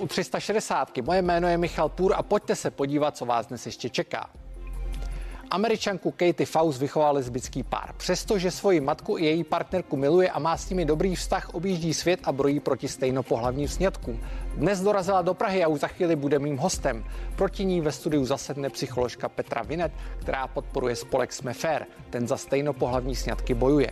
u 360. Moje jméno je Michal Půr a pojďte se podívat, co vás dnes ještě čeká. Američanku Katie Faust vychoval lesbický pár. Přestože svoji matku i její partnerku miluje a má s nimi dobrý vztah, objíždí svět a brojí proti stejnopohlavním sňatkům. Dnes dorazila do Prahy a už za chvíli bude mým hostem. Proti ní ve studiu zasedne psycholožka Petra Vinet, která podporuje spolek Jsme fair. Ten za stejnopohlavní sňatky bojuje.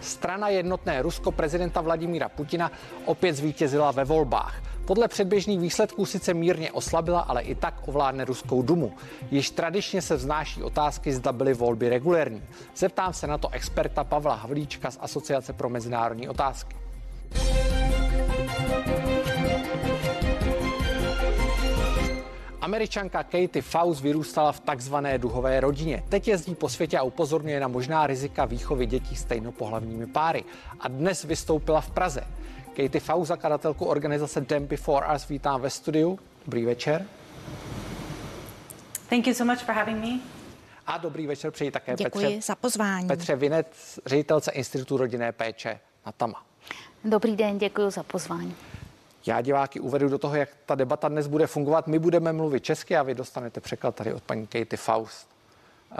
Strana jednotné Rusko prezidenta Vladimíra Putina opět zvítězila ve volbách. Podle předběžných výsledků sice mírně oslabila, ale i tak ovládne Ruskou dumu. Již tradičně se vznáší otázky, zda byly volby regulérní. Zeptám se na to experta Pavla Havlíčka z Asociace pro mezinárodní otázky. Američanka Katie Faust vyrůstala v takzvané duhové rodině. Teď jezdí po světě a upozorňuje na možná rizika výchovy dětí stejnopohlavními páry. A dnes vystoupila v Praze. Katie Faust, zakladatelku organizace Them Before Us, vítám ve studiu. Dobrý večer. Thank you so much for having me. A dobrý večer přeji také Děkuji Petře, za pozvání. Petře Vinet, ředitelce Institutu rodinné péče na Tama. Dobrý den, děkuji za pozvání. Já diváky uvedu do toho, jak ta debata dnes bude fungovat. My budeme mluvit česky a vy dostanete překlad tady od paní Katie Faust. Uh,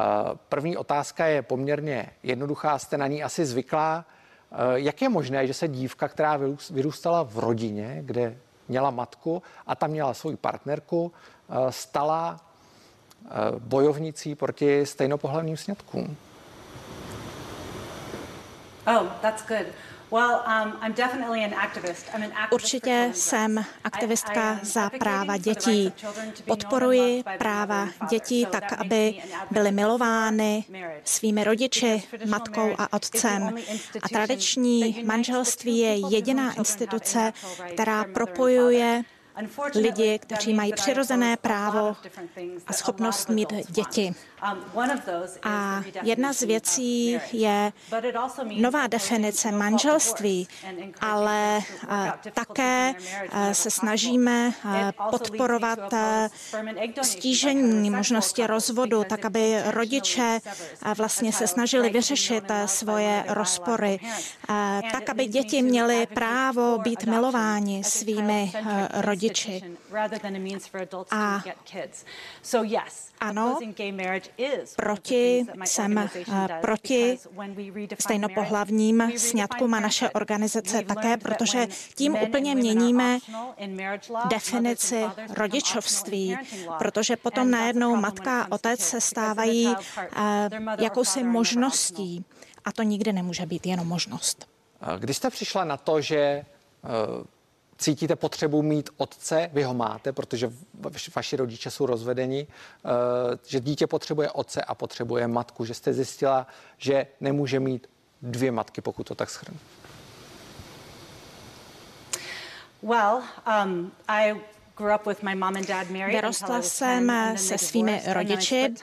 První otázka je poměrně jednoduchá, jste na ní asi zvyklá. Uh, Jak je možné, že se dívka, která vyrůst- vyrůstala v rodině, kde měla matku a tam měla svou partnerku, uh, stala uh, bojovnicí proti stejnopohlavním sňatkům? Oh, that's good. Well, I'm definitely an activist. I'm an activist for Určitě jsem aktivistka za práva dětí. Podporuji práva dětí tak, aby byly milovány svými rodiči, matkou a otcem. A tradiční manželství je jediná instituce, která propojuje lidi, kteří mají přirozené právo a schopnost mít děti. Um, A jedna z věcí je nová definice manželství, ale eh, také eh, se snažíme eh, podporovat stížení možnosti rozvodu, tak aby rodiče vlastně se snažili vyřešit svoje rozpory, tak aby děti měly právo být milováni svými rodiči. a ano, proti jsem eh, proti stejnopohlavním sňatkům a naše organizace také, protože tím úplně měníme definici rodičovství, protože potom najednou matka a otec se stávají eh, jakousi možností. A to nikdy nemůže být jenom možnost. Když jste přišla na to, že eh, cítíte potřebu mít otce, vy ho máte, protože vaši- rodiče jsou rozvedeni, eh, že dítě potřebuje otce a potřebuje matku, že jste zjistila, že nemůže mít dvě matky, pokud to tak schrnu. Well, um, I Vyrostla was 10, jsem se svými rodiči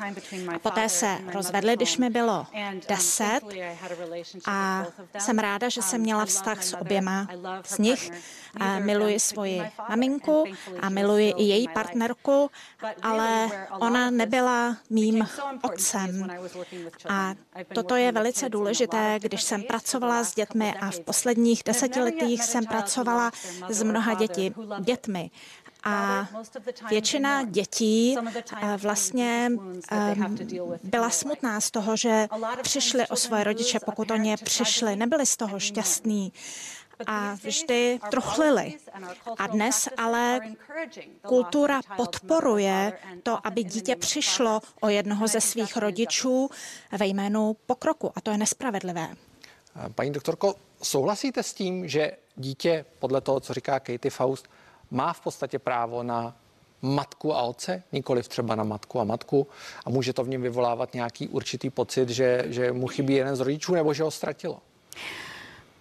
a poté se rozvedli, když mi bylo um, 10 thankfully I had a jsem ráda, že jsem Um, měla vztah s oběma z nich. A miluji svoji maminku a miluji i její partnerku, ale ona nebyla mým otcem. A toto je velice důležité, když jsem pracovala s dětmi a v posledních desetiletích jsem pracovala s mnoha děti, dětmi. A většina dětí vlastně byla smutná z toho, že přišli o svoje rodiče, pokud o ně přišli. Nebyli z toho šťastní a vždy truchlili. A dnes ale kultura podporuje to, aby dítě přišlo o jednoho ze svých rodičů ve jménu pokroku. A to je nespravedlivé. Paní doktorko, souhlasíte s tím, že dítě, podle toho, co říká Katie Faust, má v podstatě právo na matku a otce, nikoliv třeba na matku a matku a může to v něm vyvolávat nějaký určitý pocit, že, že mu chybí jeden z rodičů nebo že ho ztratilo?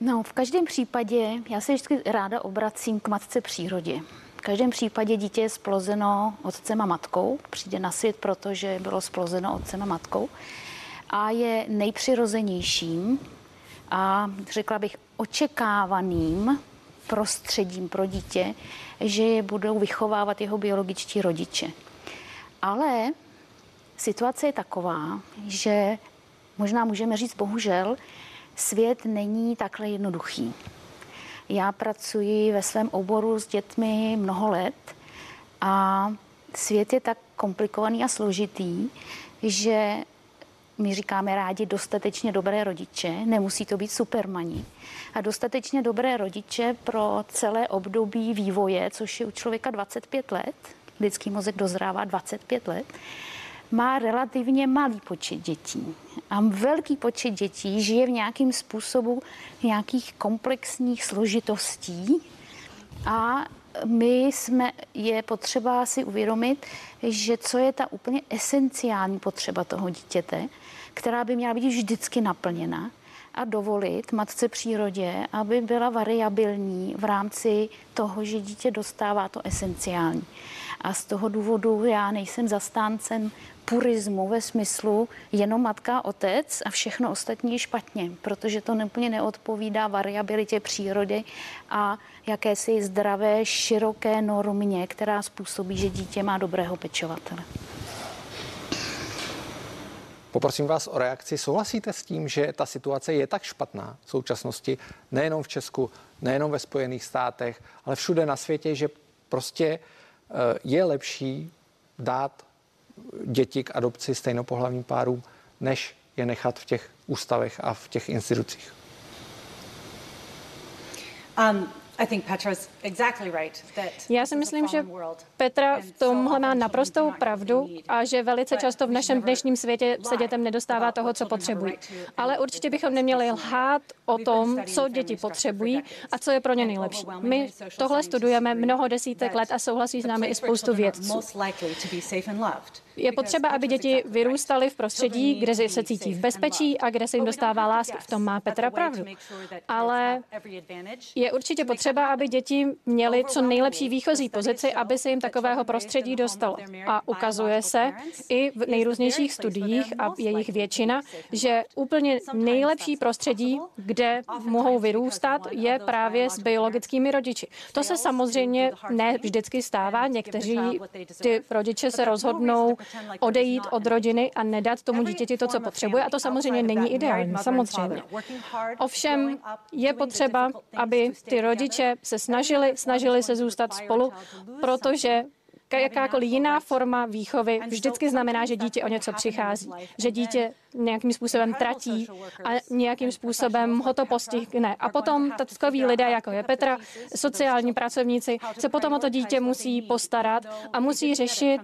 No, v každém případě, já se vždycky ráda obracím k matce přírodě. V každém případě dítě je splozeno otcem a matkou, přijde na svět, protože bylo splozeno otcem a matkou a je nejpřirozenějším a řekla bych očekávaným prostředím pro dítě, že je budou vychovávat jeho biologičtí rodiče. Ale situace je taková, že možná můžeme říct bohužel, svět není takhle jednoduchý. Já pracuji ve svém oboru s dětmi mnoho let a svět je tak komplikovaný a složitý, že my říkáme rádi dostatečně dobré rodiče, nemusí to být supermani. A dostatečně dobré rodiče pro celé období vývoje, což je u člověka 25 let, lidský mozek dozrává 25 let, má relativně malý počet dětí. A velký počet dětí žije v nějakým způsobu nějakých komplexních složitostí a my jsme, je potřeba si uvědomit, že co je ta úplně esenciální potřeba toho dítěte, která by měla být vždycky naplněna a dovolit matce přírodě, aby byla variabilní v rámci toho, že dítě dostává to esenciální. A z toho důvodu já nejsem zastáncem purismu ve smyslu jenom matka otec a všechno ostatní je špatně, protože to úplně neodpovídá variabilitě přírody a jakési zdravé, široké normě, která způsobí, že dítě má dobrého pečovatele. Poprosím vás o reakci. Souhlasíte s tím, že ta situace je tak špatná v současnosti, nejenom v Česku, nejenom ve Spojených státech, ale všude na světě, že prostě eh, je lepší dát děti k adopci stejnopohlavním párům, než je nechat v těch ústavech a v těch institucích? Um, já si myslím, že Petra v tomhle má naprostou pravdu a že velice často v našem dnešním světě se dětem nedostává toho, co potřebují. Ale určitě bychom neměli lhát o tom, co děti potřebují a co je pro ně nejlepší. My tohle studujeme mnoho desítek let a souhlasí s námi i spoustu vědců. Je potřeba, aby děti vyrůstaly v prostředí, kde se cítí v bezpečí a kde se jim dostává lásky. V tom má Petra pravdu. Ale je určitě potřeba, aby děti měly co nejlepší výchozí pozici, aby se jim takového prostředí dostalo. A ukazuje se i v nejrůznějších studiích, a jejich většina, že úplně nejlepší prostředí, kde mohou vyrůstat, je právě s biologickými rodiči. To se samozřejmě ne vždycky stává. Někteří ty rodiče se rozhodnou odejít od rodiny a nedat tomu dítěti to, co potřebuje. A to samozřejmě není ideální, samozřejmě. Ovšem je potřeba, aby ty rodiče se snažili, snažili se zůstat spolu, protože jakákoliv jiná forma výchovy vždycky znamená, že dítě o něco přichází, že dítě nějakým způsobem tratí a nějakým způsobem ho to postihne. A potom takový lidé, jako je Petra, sociální pracovníci, se potom o to dítě musí postarat a musí řešit,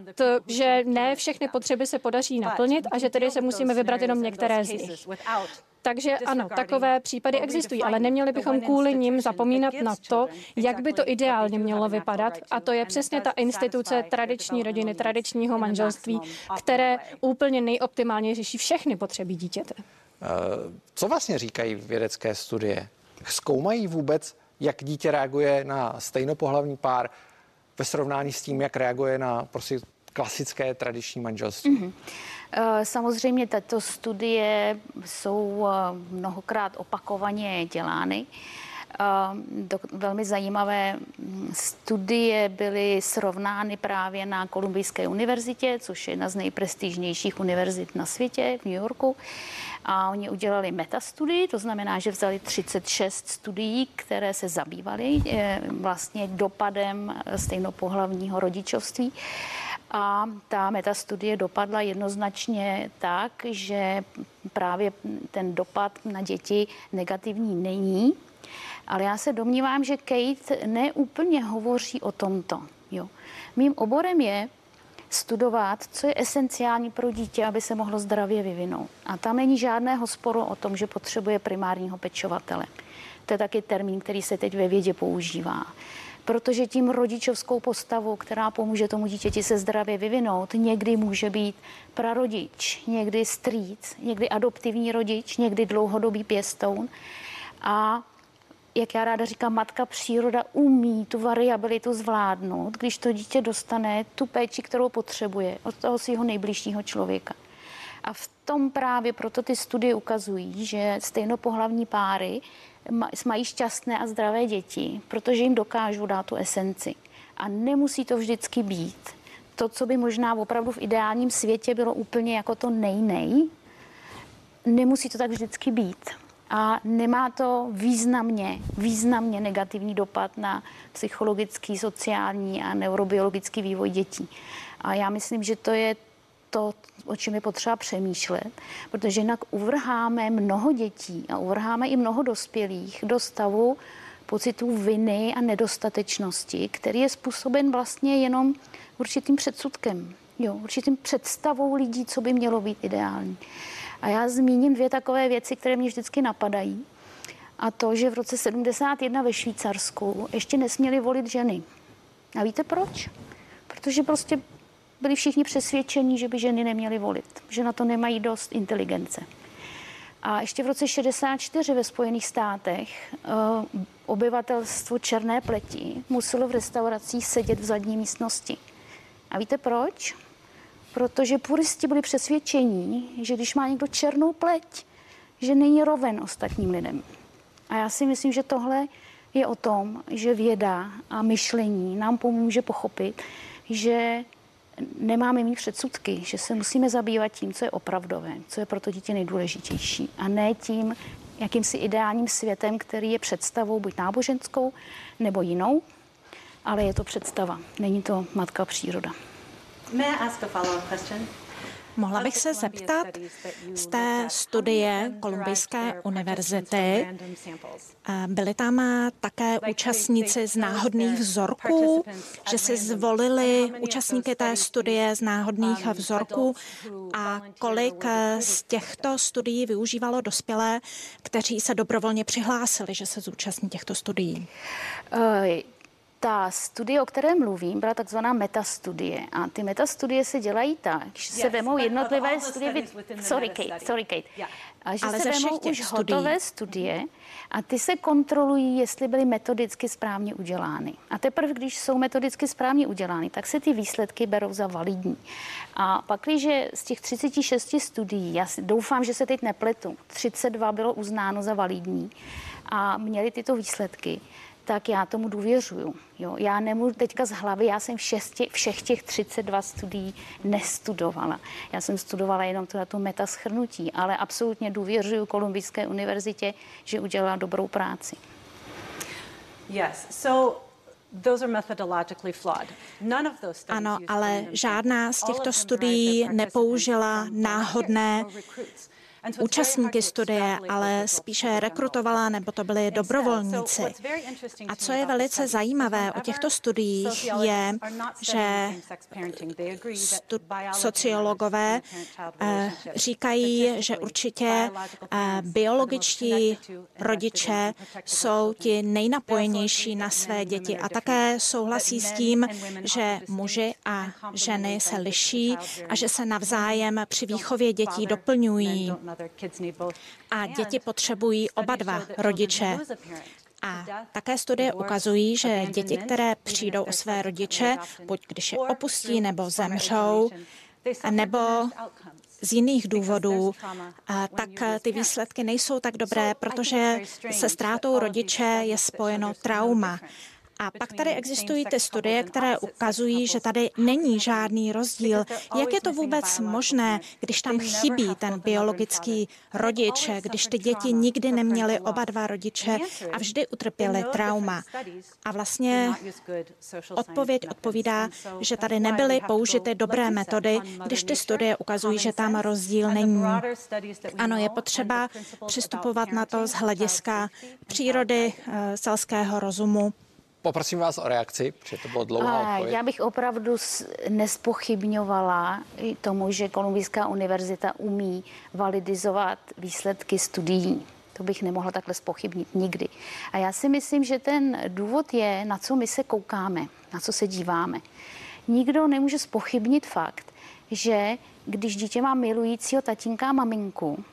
že ne všechny potřeby se podaří naplnit a že tedy se musíme vybrat jenom některé z nich. Takže ano, takové případy existují, ale neměli bychom kvůli nim zapomínat na to, jak by to ideálně mělo vypadat. A to je přesně ta instituce tradiční rodiny, tradičního manželství, které úplně nejoptimálně řeší všechny potřeby dítěte. Eh, co vlastně říkají vědecké studie? Zkoumají vůbec, jak dítě reaguje na stejnopohlavní pár ve srovnání s tím, jak reaguje na prostě klasické tradiční manželství? Mm-hmm. Samozřejmě tato studie jsou eh, mnohokrát opakovaně dělány. Do, velmi zajímavé hm, studie byly srovnány právě na Kolumbijské univerzitě, což je jedna z nejprestižnějších univerzit na světě v New Yorku. A oni udělali metastudii, to znamená, že vzali 36 studií, které se zabývaly vlastně dopadem stejnopohlavního rodičovství. A ta metastudie dopadla jednoznačně tak, že právě ten dopad na děti negativní není. Ale já se domnívám, že Kate neúplně hovoří o tomto. Jo. Mým oborem je studovat, co je esenciální pro dítě, aby se mohlo zdravě vyvinout. A tam není žádného sporu o tom, že potřebuje primárního pečovatele. To je taky termín, který se teď ve vědě používá protože tím rodičovskou postavou, která pomůže tomu dítěti se zdravě vyvinout, někdy může být prarodič, někdy strýc, někdy adoptivní rodič, někdy dlouhodobý pěstoun. A jak já ráda říkám, matka příroda umí tu variabilitu zvládnout, když to dítě dostane tu péči, kterou potřebuje od toho svého nejbližšího člověka. A v tom právě proto ty studie ukazují, že stejnopohlavní páry mají šťastné a zdravé děti, protože jim dokážou dát tu esenci. A nemusí to vždycky být. To, co by možná opravdu v ideálním světě bylo úplně jako to nejnej, nemusí to tak vždycky být. A nemá to významně, významně negativní dopad na psychologický, sociální a neurobiologický vývoj dětí. A já myslím, že to je to, o čem je potřeba přemýšlet, protože jinak uvrháme mnoho dětí a uvrháme i mnoho dospělých do stavu pocitů viny a nedostatečnosti, který je způsoben vlastně jenom určitým předsudkem, jo, určitým představou lidí, co by mělo být ideální. A já zmíním dvě takové věci, které mě vždycky napadají. A to, že v roce 71 ve Švýcarsku ještě nesměli volit ženy. A víte proč? Protože prostě byli všichni přesvědčeni, že by ženy neměly volit, že na to nemají dost inteligence. A ještě v roce 64 ve Spojených státech uh, obyvatelstvo černé pleti muselo v restauracích sedět v zadní místnosti. A víte proč? Protože puristi byli přesvědčení, že když má někdo černou pleť, že není roven ostatním lidem. A já si myslím, že tohle je o tom, že věda a myšlení nám pomůže pochopit, že nemáme mít předsudky, že se musíme zabývat tím, co je opravdové, co je pro to dítě nejdůležitější a ne tím jakýmsi ideálním světem, který je představou buď náboženskou nebo jinou, ale je to představa, není to matka příroda. Mohla bych se zeptat z té studie Kolumbijské univerzity, byli tam také účastníci z náhodných vzorků, že si zvolili účastníky té studie z náhodných vzorků a kolik z těchto studií využívalo dospělé, kteří se dobrovolně přihlásili, že se zúčastní těchto studií? Ta studie, o které mluvím, byla takzvaná metastudie. A ty metastudie se dělají tak, že se vemou jednotlivé studie. Sorry, Kate, sorry, Kate. A že Ale se vemou už studií. hotové studie a ty se kontrolují, jestli byly metodicky správně udělány. A teprve, když jsou metodicky správně udělány, tak se ty výsledky berou za validní. A pak, když z těch 36 studií, já doufám, že se teď nepletu, 32 bylo uznáno za validní a měli tyto výsledky, tak já tomu důvěřuju. Jo. Já nemůžu teďka z hlavy, já jsem všech, všech těch 32 studií nestudovala. Já jsem studovala jenom to, to meta schrnutí, ale absolutně důvěřuju Kolumbijské univerzitě, že udělala dobrou práci. Yes, so ano, ale žádná z těchto studií nepoužila náhodné účastníky studie, ale spíše rekrutovala, nebo to byli dobrovolníci. A co je velice zajímavé o těchto studiích je, že sociologové eh, říkají, že určitě eh, biologičtí rodiče jsou ti nejnapojenější na své děti a také souhlasí s tím, že muži a ženy se liší a že se navzájem při výchově dětí doplňují. A děti potřebují oba dva rodiče. A také studie ukazují, že děti, které přijdou o své rodiče, buď když je opustí nebo zemřou, nebo z jiných důvodů, tak ty výsledky nejsou tak dobré, protože se ztrátou rodiče je spojeno trauma. A pak tady existují ty studie, které ukazují, že tady není žádný rozdíl. Jak je to vůbec možné, když tam chybí ten biologický rodič, když ty děti nikdy neměly oba dva rodiče a vždy utrpěly trauma? A vlastně odpověď odpovídá, že tady nebyly použity dobré metody, když ty studie ukazují, že tam rozdíl není. Ano, je potřeba přistupovat na to z hlediska přírody, eh, selského rozumu Poprosím vás o reakci, protože to bylo dlouhá odpověď. Já bych opravdu nespochybňovala tomu, že Kolumbijská univerzita umí validizovat výsledky studií. To bych nemohla takhle spochybnit nikdy. A já si myslím, že ten důvod je, na co my se koukáme, na co se díváme. Nikdo nemůže spochybnit fakt, že když dítě má milujícího tatínka a maminku,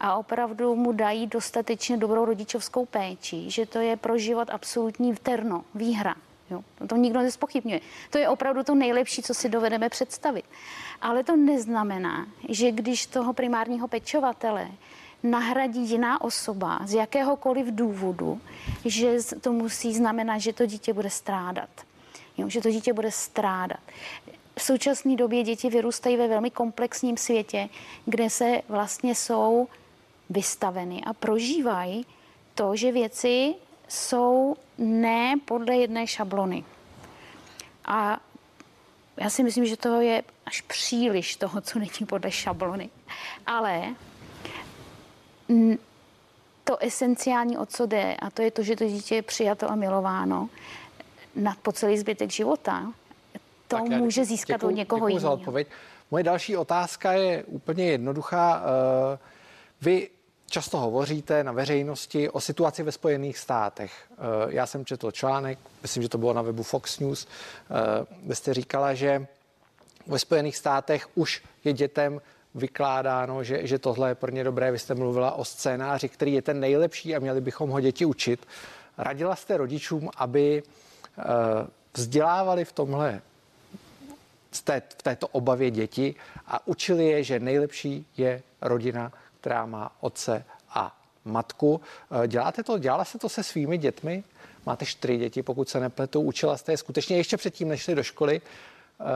a opravdu mu dají dostatečně dobrou rodičovskou péči, že to je pro život absolutní terno, výhra. Jo, to nikdo nespochybňuje. To je opravdu to nejlepší, co si dovedeme představit. Ale to neznamená, že když toho primárního pečovatele nahradí jiná osoba z jakéhokoliv důvodu, že to musí znamenat, že to dítě bude strádat. Jo, že to dítě bude strádat. V současné době děti vyrůstají ve velmi komplexním světě, kde se vlastně jsou vystaveny a prožívají to, že věci jsou ne podle jedné šablony. A já si myslím, že to je až příliš toho, co není podle šablony. Ale to esenciální, o co jde, a to je to, že to dítě je přijato a milováno na, po celý zbytek života, to tak může získat děkuju, od někoho jiného. Moje další otázka je úplně jednoduchá. Eh, vy často hovoříte na veřejnosti o situaci ve Spojených státech. Eh, já jsem četl článek, myslím, že to bylo na webu Fox News, kde jste říkala, že ve Spojených státech už je dětem vykládáno, že, že tohle je pro ně dobré. Vy jste mluvila o scénáři, který je ten nejlepší a měli bychom ho děti učit. Radila jste rodičům, aby uh, vzdělávali v tomhle v této obavě děti a učili je, že nejlepší je rodina, která má otce a matku. Uh, děláte to, dělala jste to se svými dětmi? Máte čtyři děti, pokud se nepletu. Učila jste je skutečně ještě předtím, než šli do školy, uh,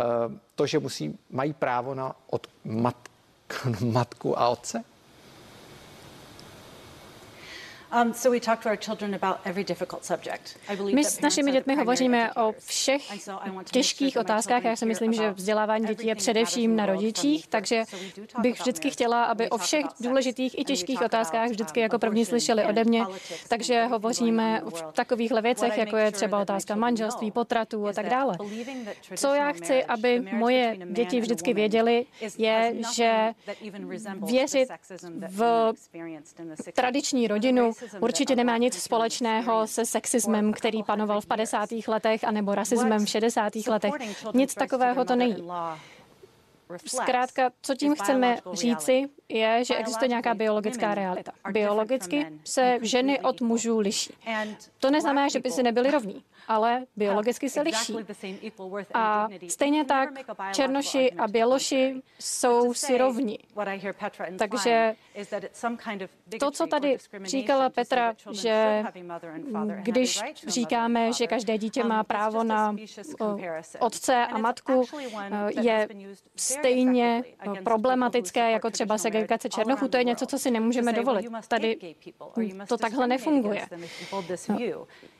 to, že musí, mají právo na od mat, matku a otce? My s našimi dětmi hovoříme o všech těžkých otázkách. Já si myslím, že vzdělávání dětí je především na rodičích, takže bych vždycky chtěla, aby o všech důležitých i těžkých otázkách vždycky jako první slyšeli ode mě. Takže hovoříme o takovýchhle věcech, jako je třeba otázka manželství, potratů a tak dále. Co já chci, aby moje děti vždycky věděli, je, že věřit v tradiční rodinu určitě nemá nic společného se sexismem, který panoval v 50. letech, anebo rasismem v 60. letech. Nic takového to není. Zkrátka, co tím chceme říci, je, že existuje nějaká biologická realita. Biologicky se ženy od mužů liší. To neznamená, že by si nebyli rovní ale biologicky se liší. A stejně tak černoši a běloši jsou si rovni. Takže to, co tady říkala Petra, že když říkáme, že každé dítě má právo na otce a matku, je stejně problematické jako třeba segregace černochů. To je něco, co si nemůžeme dovolit. Tady to takhle nefunguje.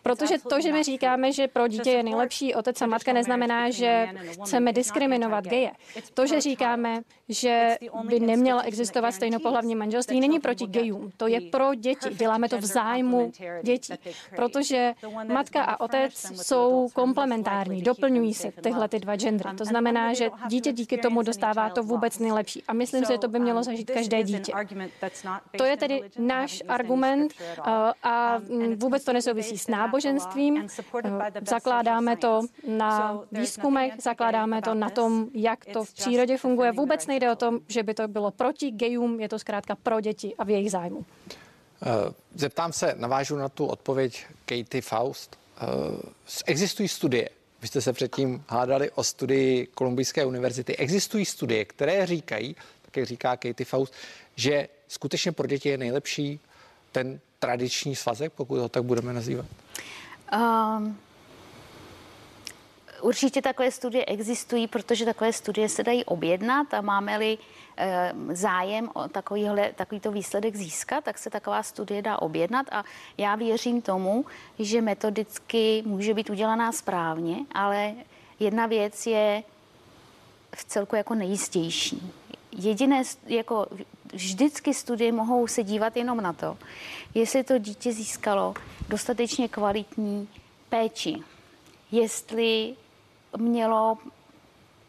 Protože to, že my říkáme, že pro dítě je nejlepší otec a matka, neznamená, že chceme diskriminovat geje. To, že říkáme, že by nemělo existovat stejnopohlavní manželství, není proti gejům. To je pro děti. Děláme to v zájmu dětí. Protože matka a otec jsou komplementární, doplňují se tyhle ty dva gendry. To znamená, že dítě díky tomu dostává to vůbec nejlepší. A myslím že to by mělo zažít každé dítě. To je tedy náš argument a vůbec to nesouvisí s náboženstvím náboženstvím. Zakládáme to na výzkumech, zakládáme to na tom, jak to v přírodě funguje. Vůbec nejde o tom, že by to bylo proti gejům, je to zkrátka pro děti a v jejich zájmu. Eh, zeptám se, navážu na tu odpověď Katie Faust. Eh, existují studie, vy jste se předtím hádali o studii Kolumbijské univerzity. Existují studie, které říkají, tak jak říká Katie Faust, že skutečně pro děti je nejlepší ten tradiční svazek, pokud ho tak budeme nazývat? Um, určitě takové studie existují, protože takové studie se dají objednat a máme-li e, zájem o takovýhle, takovýto výsledek získat, tak se taková studie dá objednat a já věřím tomu, že metodicky může být udělaná správně, ale jedna věc je v celku jako nejistější. Jediné, jako vždycky studie mohou se dívat jenom na to, jestli to dítě získalo dostatečně kvalitní péči, jestli mělo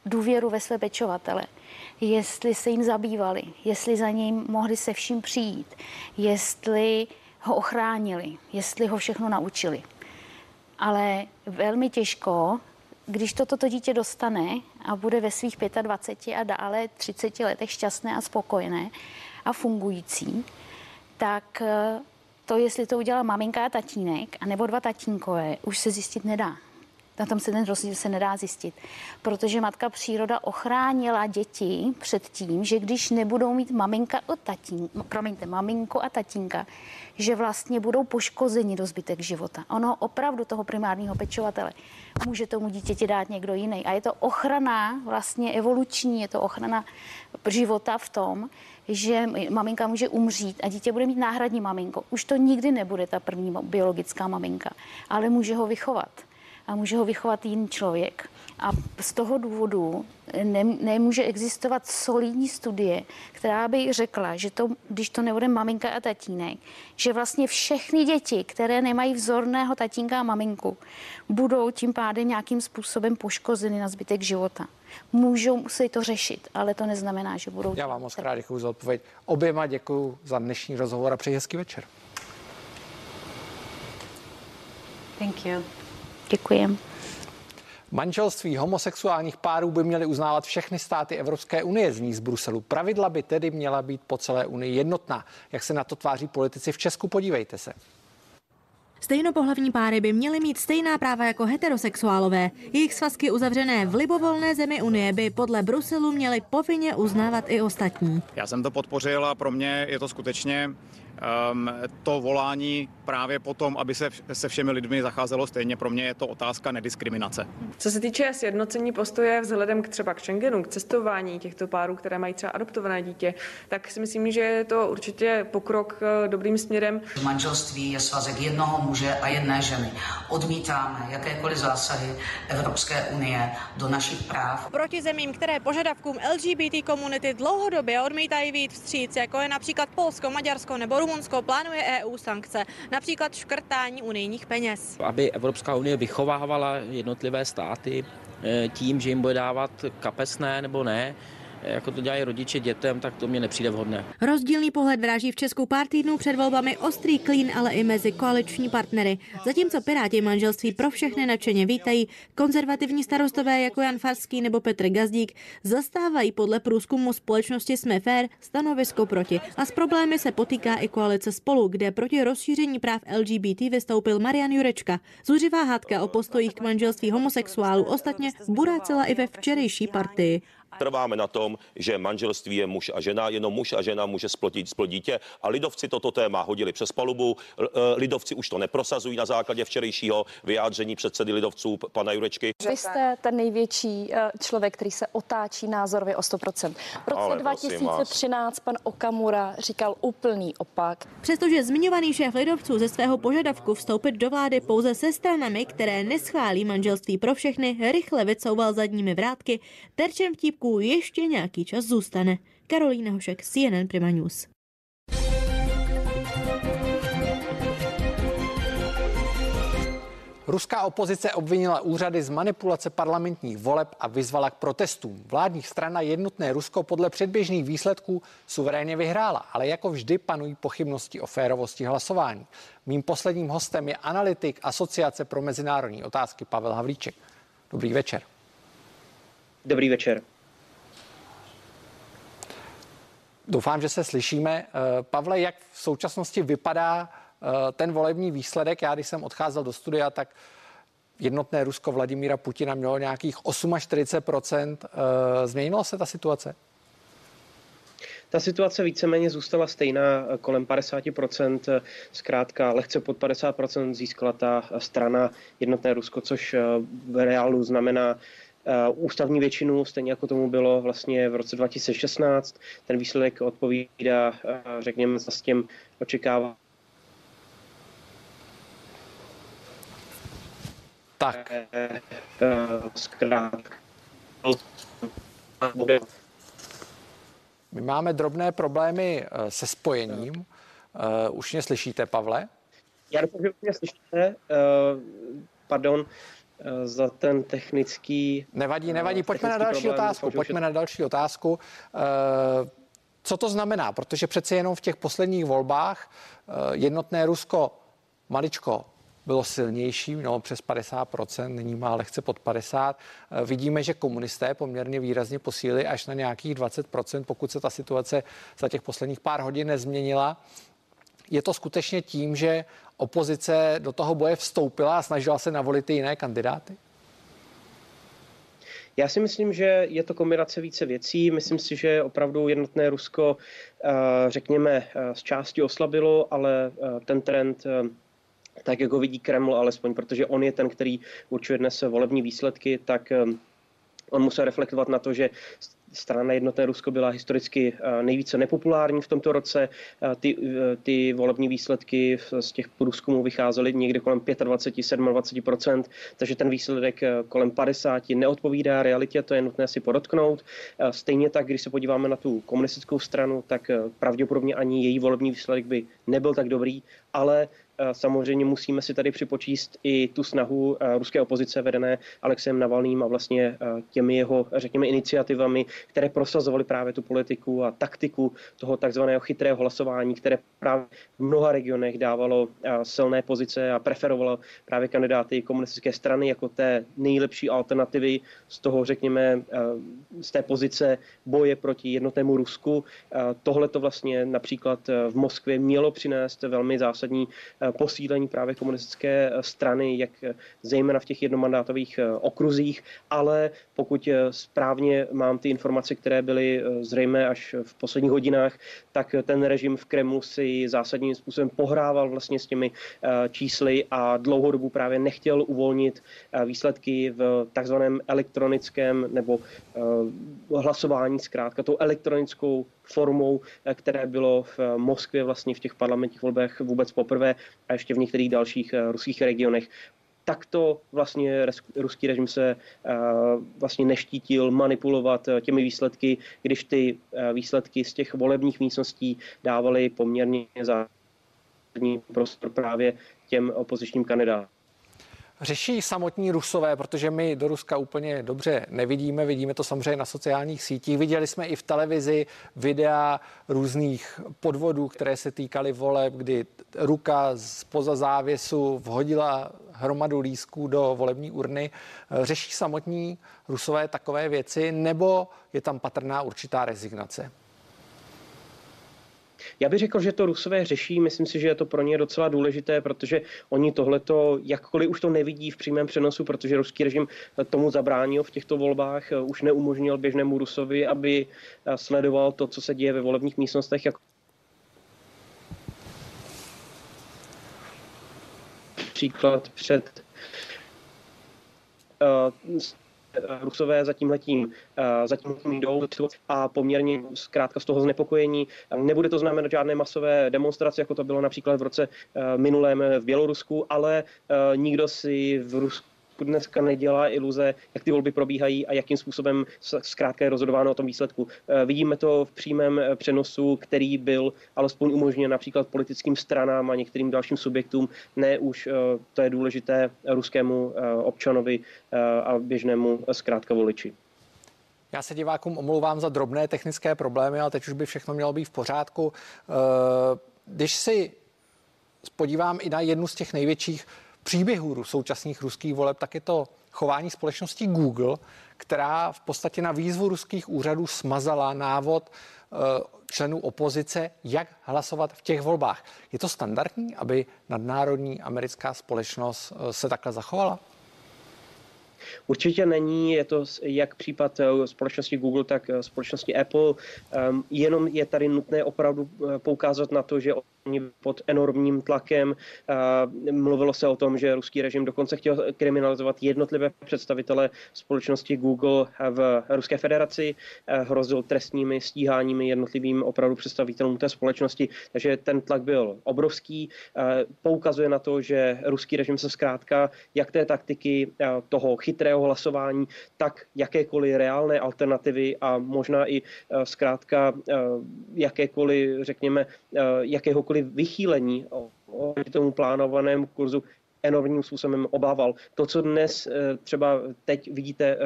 důvěru ve své pečovatele, jestli se jim zabývali, jestli za ním mohli se vším přijít, jestli ho ochránili, jestli ho všechno naučili. Ale velmi těžko, když toto to dítě dostane a bude ve svých 25 a dále 30 letech šťastné a spokojené a fungující, tak to, jestli to udělala maminka a tatínek, anebo dva tatínkové, už se zjistit nedá. Na tom se ten rozdíl se nedá zjistit, protože matka příroda ochránila děti před tím, že když nebudou mít maminka a tatín, promiňte, maminko a tatínka, že vlastně budou poškozeni do zbytek života. Ono opravdu toho primárního pečovatele může tomu dítěti dát někdo jiný. A je to ochrana vlastně evoluční, je to ochrana života v tom, že maminka může umřít a dítě bude mít náhradní maminko. Už to nikdy nebude ta první biologická maminka, ale může ho vychovat a může ho vychovat jiný člověk. A z toho důvodu ne, nemůže existovat solidní studie, která by řekla, že to, když to nebude maminka a tatínek, že vlastně všechny děti, které nemají vzorného tatínka a maminku, budou tím pádem nějakým způsobem poškozeny na zbytek života. Můžou si to řešit, ale to neznamená, že budou. Já vám moc krát děkuji za odpověď. Oběma děkuji za dnešní rozhovor a přeji hezký večer. Thank you. Děkujem. Manželství homosexuálních párů by měly uznávat všechny státy Evropské unie, zní z Bruselu. Pravidla by tedy měla být po celé unii jednotná. Jak se na to tváří politici v Česku, podívejte se. Stejnopohlavní páry by měly mít stejná práva jako heterosexuálové. Jejich svazky uzavřené v libovolné zemi Unie by podle Bruselu měly povinně uznávat i ostatní. Já jsem to podpořil a pro mě je to skutečně to volání právě potom, aby se se všemi lidmi zacházelo stejně. Pro mě je to otázka nediskriminace. Co se týče sjednocení postoje vzhledem k třeba k Schengenu, k cestování těchto párů, které mají třeba adoptované dítě, tak si myslím, že je to určitě pokrok eh, dobrým směrem. Manželství je svazek jednoho muže a jedné ženy. Odmítáme jakékoliv zásahy Evropské unie do našich práv. Proti zemím, které požadavkům LGBT komunity dlouhodobě odmítají víc vstříc, jako je například Polsko, Maďarsko nebo Rumunsko, plánuje EU sankce, například škrtání unijních peněz. Aby Evropská unie vychovávala jednotlivé státy eh, tím, že jim bude dávat kapesné nebo ne, jako to dělají rodiče dětem, tak to mě nepřijde vhodné. Rozdílný pohled vráží v Česku pár týdnů před volbami ostrý klín, ale i mezi koaliční partnery. Zatímco Piráti manželství pro všechny nadšeně vítají, konzervativní starostové jako Jan Farský nebo Petr Gazdík zastávají podle průzkumu společnosti Jsme fair stanovisko proti. A s problémy se potýká i koalice spolu, kde proti rozšíření práv LGBT vystoupil Marian Jurečka. Zuřivá hádka o postojích k manželství homosexuálů ostatně burácela i ve včerejší partii. Trváme na tom, že manželství je muž a žena, jenom muž a žena může splodit, splodit dítě a lidovci toto téma hodili přes palubu. E, lidovci už to neprosazují na základě včerejšího vyjádření předsedy lidovců pana Jurečky. Vy jste ten největší e, člověk, který se otáčí názorově o 100%. V roce Ale 2013 pan Okamura říkal úplný opak. Přestože zmiňovaný šéf lidovců ze svého požadavku vstoupit do vlády pouze se stranami, které neschválí manželství pro všechny, rychle vycouval zadními vrátky, terčem vtípku Česku ještě nějaký čas zůstane. Karolína Hošek, CNN Prima News. Ruská opozice obvinila úřady z manipulace parlamentních voleb a vyzvala k protestům. Vládní strana Jednotné Rusko podle předběžných výsledků suverénně vyhrála, ale jako vždy panují pochybnosti o férovosti hlasování. Mým posledním hostem je analytik Asociace pro mezinárodní otázky Pavel Havlíček. Dobrý večer. Dobrý večer. Doufám, že se slyšíme. Eh, Pavle, jak v současnosti vypadá eh, ten volební výsledek? Já, když jsem odcházel do studia, tak jednotné Rusko Vladimíra Putina mělo nějakých 48%. Eh, změnila se ta situace? Ta situace víceméně zůstala stejná, kolem 50%, zkrátka lehce pod 50% získala ta strana jednotné Rusko, což v reálu znamená ústavní většinu, stejně jako tomu bylo vlastně v roce 2016. Ten výsledek odpovídá, eh, řekněme, s těm očekává. Tak. Eh, zkrátka. My máme drobné problémy se spojením. Už mě slyšíte, Pavle? Já doufám, že mě slyšíte. Pardon, Eh, za ten technický... Nevadí, nevadí, pojďme na další problém, otázku, pojďme na další otázku. Co to znamená? Protože přece jenom v těch posledních volbách eh, jednotné Rusko maličko bylo silnější, no přes 50%, nyní má lehce pod 50%. Eh, vidíme, že komunisté poměrně výrazně posílili až na nějakých 20%, pokud se ta situace za těch posledních pár hodin nezměnila. Je to skutečně tím, že opozice do toho boje vstoupila a snažila se navolit ty jiné kandidáty? Já si myslím, že je to kombinace více věcí. Myslím si, že opravdu jednotné Rusko, řekněme, z části oslabilo, ale ten trend tak jak ho vidí Kreml alespoň, protože on je ten, který určuje dnes volební výsledky, tak on musel reflektovat na to, že strana Jednotné Rusko byla historicky eh, nejvíce nepopulární v tomto roce. Eh, ty, eh, ty volební výsledky z těch průzkumů vycházely někde kolem 25-27%, takže ten výsledek kolem 50 neodpovídá realitě, to je nutné si podotknout. Stejně tak, když se podíváme na tu komunistickou stranu, tak pravděpodobně ani její volební výsledek by nebyl tak dobrý, ale Samozřejmě musíme si tady připočíst i tu snahu ruské opozice vedené Alexem Navalným a vlastně těmi jeho, řekněme, iniciativami, které prosazovaly právě tu politiku a taktiku toho takzvaného chytrého hlasování, které právě v mnoha regionech dávalo silné pozice a preferovalo právě kandidáty komunistické strany jako té nejlepší alternativy z toho, řekněme, z té pozice boje proti jednotnému Rusku. Tohle to vlastně například v Moskvě mělo přinést velmi zásadní posílení právě komunistické strany, jak zejména v těch jednomandátových okruzích, ale pokud správně mám ty informace, které byly eh, zřejmé až v posledních hodinách, tak ten režim v Kremlu si zásadním způsobem pohrával vlastně s těmi eh, čísly a dlouhou dobu právě nechtěl uvolnit eh, výsledky v takzvaném elektronickém nebo hlasování zkrátka tou elektronickou formou, které bylo v Moskvě vlastně v těch parlamentních volbách vůbec poprvé a ještě v některých dalších ruských regionech takto vlastně ruský režim se eh, vlastně neštítil manipulovat eh, těmi výsledky, když ty eh, výsledky z těch volebních místností dávaly poměrně zásadní prostor právě těm opozičním kandidátům řeší samotní Rusové, protože my do Ruska úplně dobře nevidíme, vidíme to samozřejmě na sociálních sítích. Viděli jsme i v televizi videa různých podvodů, které se týkaly voleb, kdy ruka spoza závěsu vhodila hromadu lísků do volební urny. Řeší samotní Rusové takové věci, nebo je tam patrná určitá rezignace? Já bych řekl, že to Rusové řeší, myslím si, že je to pro ně docela důležité, protože oni tohleto, jakkoliv už to nevidí v přímém přenosu, protože ruský režim tomu zabránil v těchto volbách, už neumožnil běžnému Rusovi, aby sledoval to, co se děje ve volebních místnostech, jako příklad před uh, Rusové zatím letím, eh, zatím jdou a poměrně zkrátka z toho znepokojení. Nebude to znamenat žádné masové demonstrace, jako to bylo například v roce eh, minulém v Bělorusku, ale eh, nikdo si v Rusku dneska nedělá iluze, jak ty volby probíhají a jakým způsobem zkrátka je rozhodováno o tom výsledku. Eh, vidíme to v přímém eh, přenosu, který byl alespoň umožněn například politickým stranám a některým dalším subjektům, ne už, eh, to je důležité, ruskému občanovi a běžnému zkrátka voliči. Já se divákům omlouvám za drobné technické problémy, ale teď už by všechno mělo být v pořádku. Když si podívám i na jednu z těch největších příběhů současných ruských voleb, tak je to chování společnosti Google, která v podstatě na výzvu ruských úřadů smazala návod eh, členů opozice, jak hlasovat v těch volbách. Je to standardní, aby nadnárodní americká společnost eh, se takhle zachovala? Určitě není, je to jak případ eh, společnosti Google, tak společnosti Apple. Ehm, jenom je tady nutné opravdu poukázat na to, že oni pod enormním tlakem. Mluvilo se o tom, že ruský režim dokonce chtěl kriminalizovat jednotlivé představitele společnosti Google v Ruské federaci, hrozil trestními stíháními jednotlivým opravdu představitelům té společnosti, takže ten tlak byl obrovský. Poukazuje na to, že ruský režim se zkrátka jak té taktiky toho chytrého hlasování, tak jakékoliv reálné alternativy a možná i zkrátka jakékoliv, řekněme, jakéhokoliv jakéhokoliv vychýlení o tomu plánovanému kurzu enormním způsobem obával. To, co dnes eh, třeba teď vidíte eh,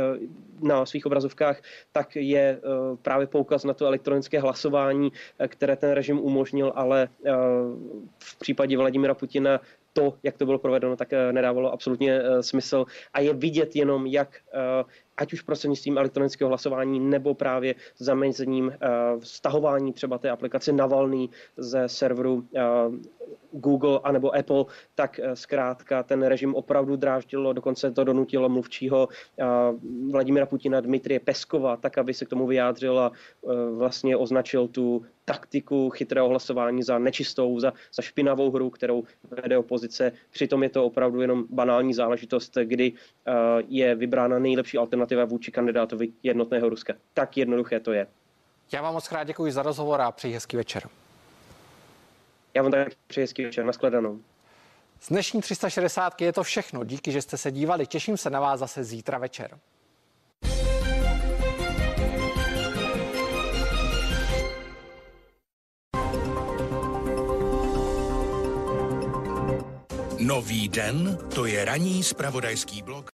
na svých obrazovkách, tak je eh, právě poukaz na to elektronické hlasování, které ten režim umožnil, ale v případě Vladimira Putina to, jak to bylo provedeno, tak nedávalo absolutně smysl. A je vidět jenom, jak ať už prostřednictvím elektronického hlasování nebo právě zamezením stahování třeba té aplikace Navalný ze serveru Google anebo Apple, tak zkrátka ten režim opravdu dráždilo, dokonce to donutilo mluvčího Vladimira Putina Dmitrie Peskova, tak aby se k tomu vyjádřil a vlastně označil tu taktiku chytrého hlasování za nečistou, za, za špinavou hru, kterou vede opozice. Přitom je to opravdu jenom banální záležitost, kdy je vybrána nejlepší alternativa vůči kandidátovi jednotného Ruska. Tak jednoduché to je. Já vám moc krát děkuji za rozhovor a přeji hezký večer. Já vám také přeji hezký večer. Naschledanou. Z dnešní 360 je to všechno. Díky, že jste se dívali. Těším se na vás zase zítra večer. Nový den, to je ranní spravodajský blok.